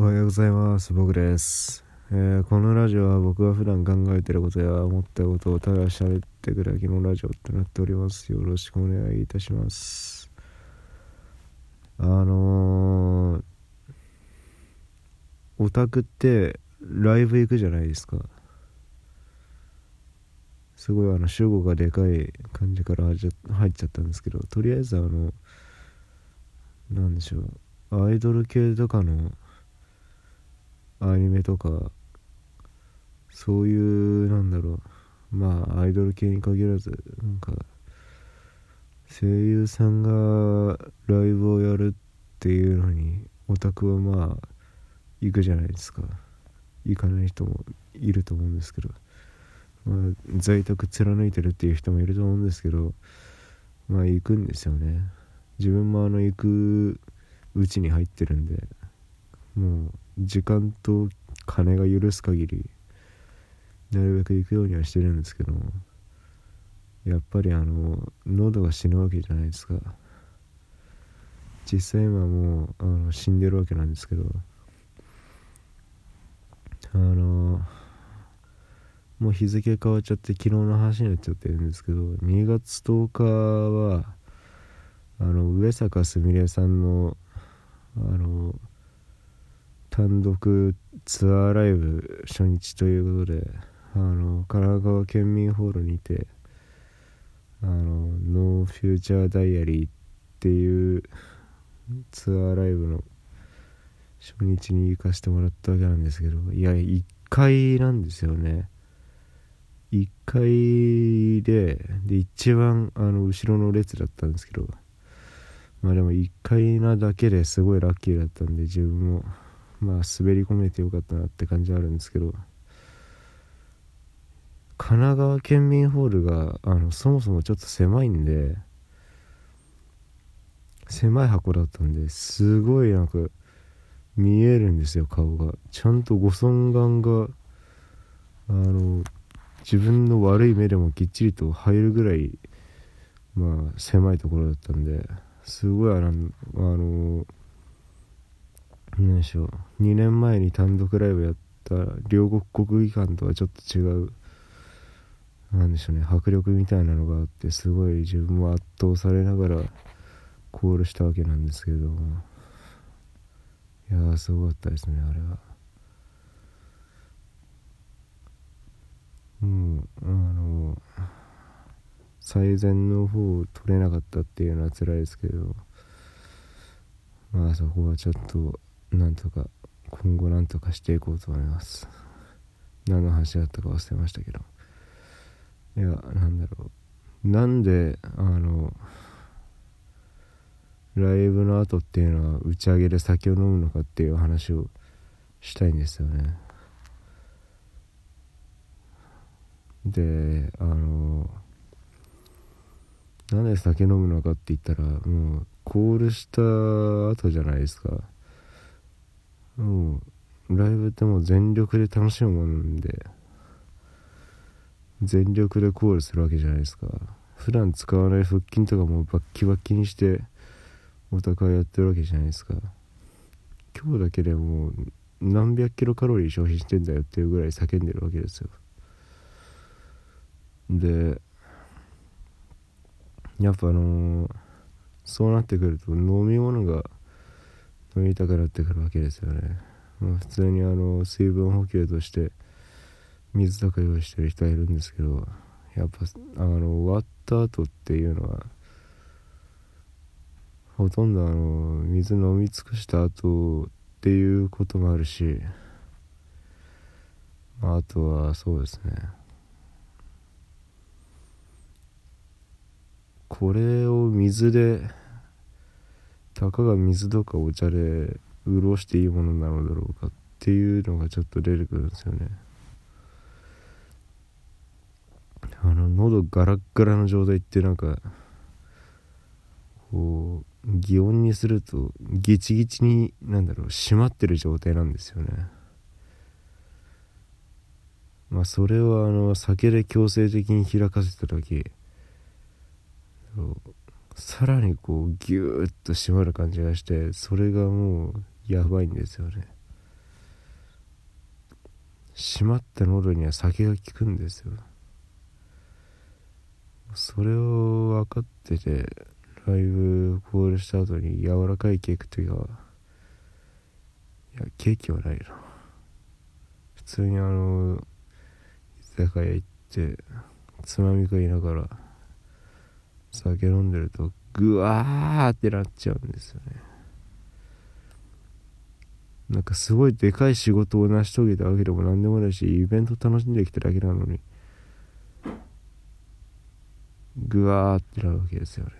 おはようございます。僕です、えーこのラジオは僕が普段考えてることや思ったことをただ喋ってくだけのラジオとなっております。よろしくお願いいたします。あのー、オタクってライブ行くじゃないですか。すごいあの主語がでかい感じから入っちゃ入っちゃったんですけどとりあえずあのなんでしょうアイドル系とかのアニメとかそういうなんだろうまあアイドル系に限らずなんか声優さんがライブをやるっていうのにオタクはまあ行くじゃないですか。行かない人もいると思うんですけど、まあ、在宅貫いてるっていう人もいると思うんですけどまあ行くんですよね。自分もあの行くうちに入ってるんでもう時間と金が許す限りなるべく行くようにはしてるんですけどやっぱりあの喉が死ぬわけじゃないですか。実際今もうあの死んでるわけなんですけどあのもう日付変わっちゃって昨日の話になっちゃってるんですけど2月10日はあの上坂すみれさんのあの単独ツアーライブ初日ということであの神奈川県民ホールにてあのノーフューチャーダイアリーっていうツアーライブの初日に行かせてもらったわけなんですけどいや1階なんですよね。1階でで一番あの後ろの列だったんですけどまあでも1階なだけですごいラッキーだったんで自分もまあ滑り込めてよかったなって感じはあるんですけど神奈川県民ホールがあのそもそもちょっと狭いんで狭い箱だったんですごいなんか見えるんですよ顔が。ちゃんとご尊顔があの自分の悪い目でもきっちりと入るぐらいまあ狭いところだったんですごいあのあの何でしょう。2年前に単独ライブやった両国国技館とはちょっと違う。なんでしょうね。迫力みたいなのがあってすごい自分も圧倒されながらコールしたわけなんですけども。いやーすごかったですねあれは。もうあの最善の方を取れなかったっていうのは辛いですけど。まあそこはちょっとなんとか今後なんとかしていこうと思います。何の話だったか忘れましたけど。いやなんだろう。なんであのライブの後っていうのは打ち上げで酒を飲むのかっていう話をしたいんですよね。であのなんで酒飲むのかって言ったらもうコールした後じゃないですか。もうライブってもう全力で楽しむものなんで全力でコールするわけじゃないですか。普段使わない腹筋とかもバッキバッキにしてお互いやってるわけじゃないですか。今日だけでもう何百キロカロリー消費してんだよっていうぐらい叫んでるわけですよ。でやっぱあのーそうなってくると飲み物が飲みたくなってくるわけですよね、まあ、普通にあの水分補給として水とか用意してる人はいるんですけどやっぱあの終わった後っていうのはほとんどあの水飲み尽くした後っていうこともあるしあとはそうですね。これを水でたかが水とかお茶で潤していいものなのだろうかっていうのがちょっと出てくるんですよね。あの喉ガラッガラの状態ってなんかこう擬音にするとギチギチになんだろう締まってる状態なんですよね。まあそれはあの酒で強制的に開かせた時そうさらにこうギューッと締まる感じがしてそれがもうやばいんですよね。閉まった喉には酒が効くんですよ。それを分かっててライブコールした後に柔らかいケーキというかいやケーキはないな普通にあの居酒屋行ってつまみ食いながら酒飲んでるとグワーってなっちゃうんですよね。なんかすごいでかい仕事を成し遂げたわけでも何でもないしイベント楽しんできただけなのに。グワーってなるわけですよね。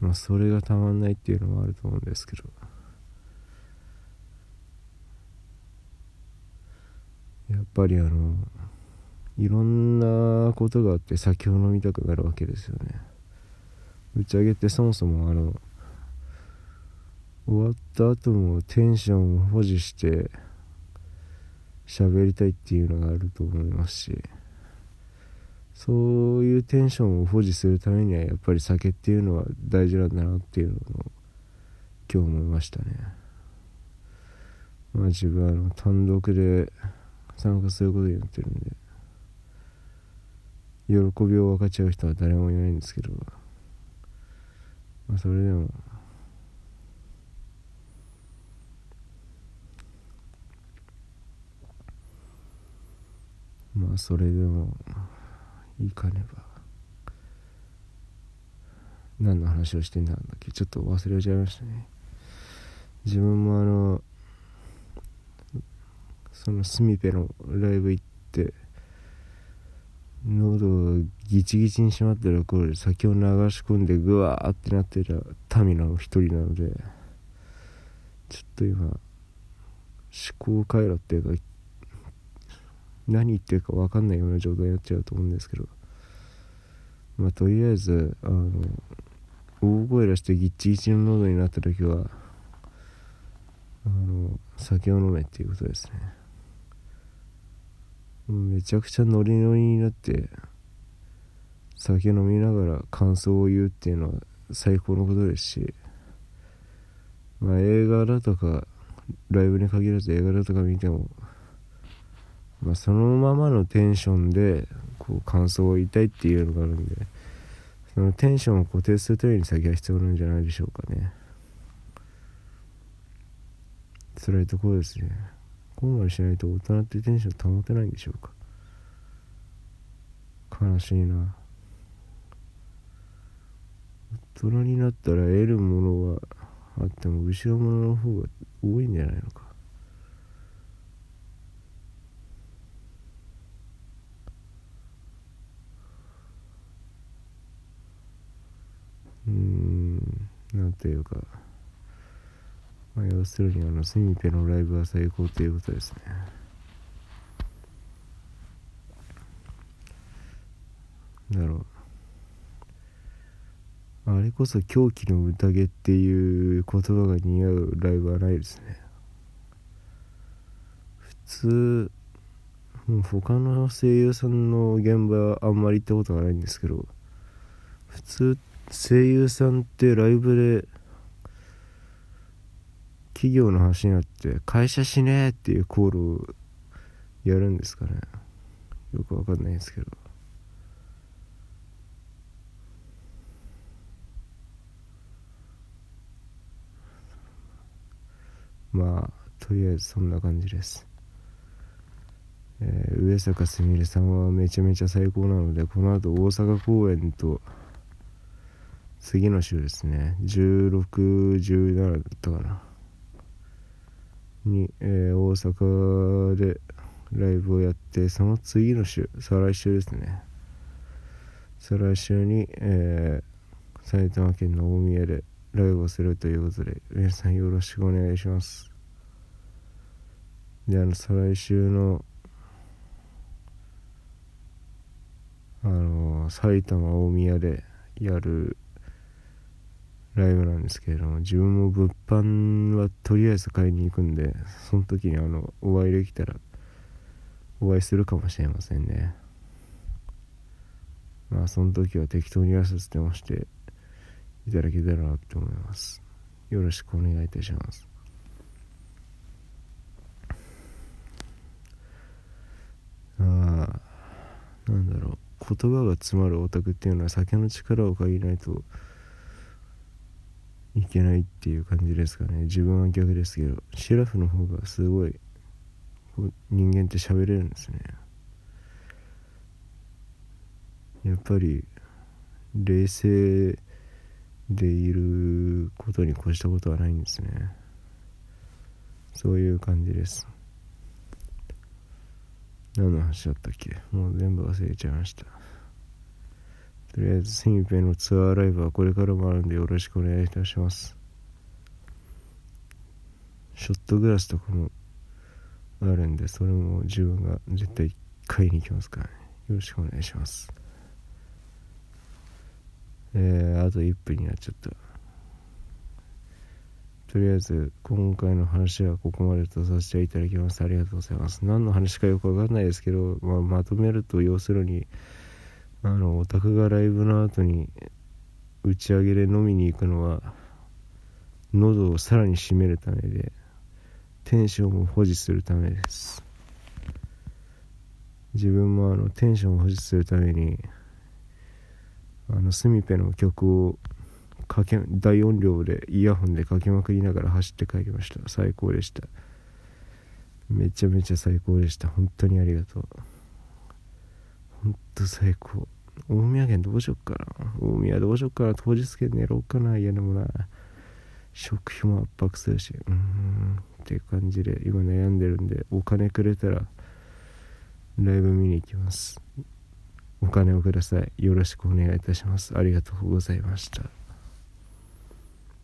まあそれがたまんないっていうのもあると思うんですけど。やっぱりあのいろんなことがあって酒を飲みたくなるわけですよね。打ち上げってそもそもあの終わった後もテンションを保持して喋りたいっていうのがあると思いますしそういうテンションを保持するためにはやっぱり酒っていうのは大事なんだなっていうのを今日思いましたね。まあ自分はあの単独で参加することになってるんで。喜びを分かち合う人は誰もいないんですけど。まあそれでも。まあそれでもいかねば。何の話をしてんだっけ。ちょっと忘れちゃいましたね。自分もあのそのスミペのライブ行って喉がギチギチに締まってる頃で酒を流し込んでグワーってなってた民の一人なのでちょっと今思考回路っていうか何言ってるか分かんないような状態になっちゃうと思うんですけどまあとりあえずあの大声出してギッチギチの喉になった時はあの酒を飲めっていうことですね。めちゃくちゃノリノリになって酒飲みながら感想を言うっていうのは最高のことですしまあ映画だとかライブに限らず映画だとか見てもまあ、そのままのテンションでこう感想を言いたいっていうのがあるんでそのテンションを固定するために先は必要なんじゃないでしょうかね。辛いところですね。ここまでしないと大人ってテンション保てないんでしょうか？悲しいな。大人になったら得るものはあっても後ろ物のの方が多いんじゃないのか？うん。なんというか、まあ、要するにあのスミペのライブは最高ということですね。だろうあれこそ狂気の宴っていう言葉が似合うライブはないですね。普通もう他の声優さんの現場はあんまり行ったことがないんですけど普通声優さんってライブで企業の話になって会社しねえっていうコールをやるんですかね。よくわかんないですけど。まあとりあえずそんな感じです。えー、上坂すみれさんはめちゃめちゃ最高なのでこの後大阪公演と次の週ですね。1617だったかな。に、えー、大阪でライブをやってその次の週再来週ですね。再来週に、えー、埼玉県の大宮でライブをするということで皆さんよろしくお願いします。であの再来週のあの埼玉大宮でやるライブなんですけれども自分も物販はとりあえず買いに行くんでその時にあのお会いできたらお会いするかもしれませんね。まあその時は適当に挨拶でもしていただけたらなと思います。よろしくお願いいたします。あなんだろう。言葉が詰まるオタクっていうのは酒の力を借りないといけないっていう感じですかね。自分は逆ですけどシラフの方がすごい人間って喋れるんですね。やっぱり冷静でいることに越したことはないんですね。そういう感じです。何の話だったっけ？もう全部忘れちゃいました。とりあえずセミペのツアーライブはこれからもあるんでよろしくお願いいたします。ショットグラスとかもあるんでそれも自分が絶対買いに行きますからね。よろしくお願いします。えー、あと1分になっちゃった。とりあえず今回の話はここまでとさせていただきます。ありがとうございます。何の話かよくわかんないですけど、まあ、まとめると要するにあのオタクがライブの後に打ち上げで飲みに行くのは喉をさらに締めるためでテンションを保持するためです。自分もあのテンションを保持するためにあのスミペの曲をかけ大音量でイヤホンでかけまくりながら走って帰りました。最高でした。めちゃめちゃ最高でした。本当にありがとう。本当最高。大宮県どうしよっかな。大宮どうしよっかな。当日券寝ろうかな。家でもな。食費も圧迫するし。うーん。っていう感じで今悩んでるんでお金くれたらライブ見に行きます。お金をください。よろしくお願いいたします。ありがとうございました。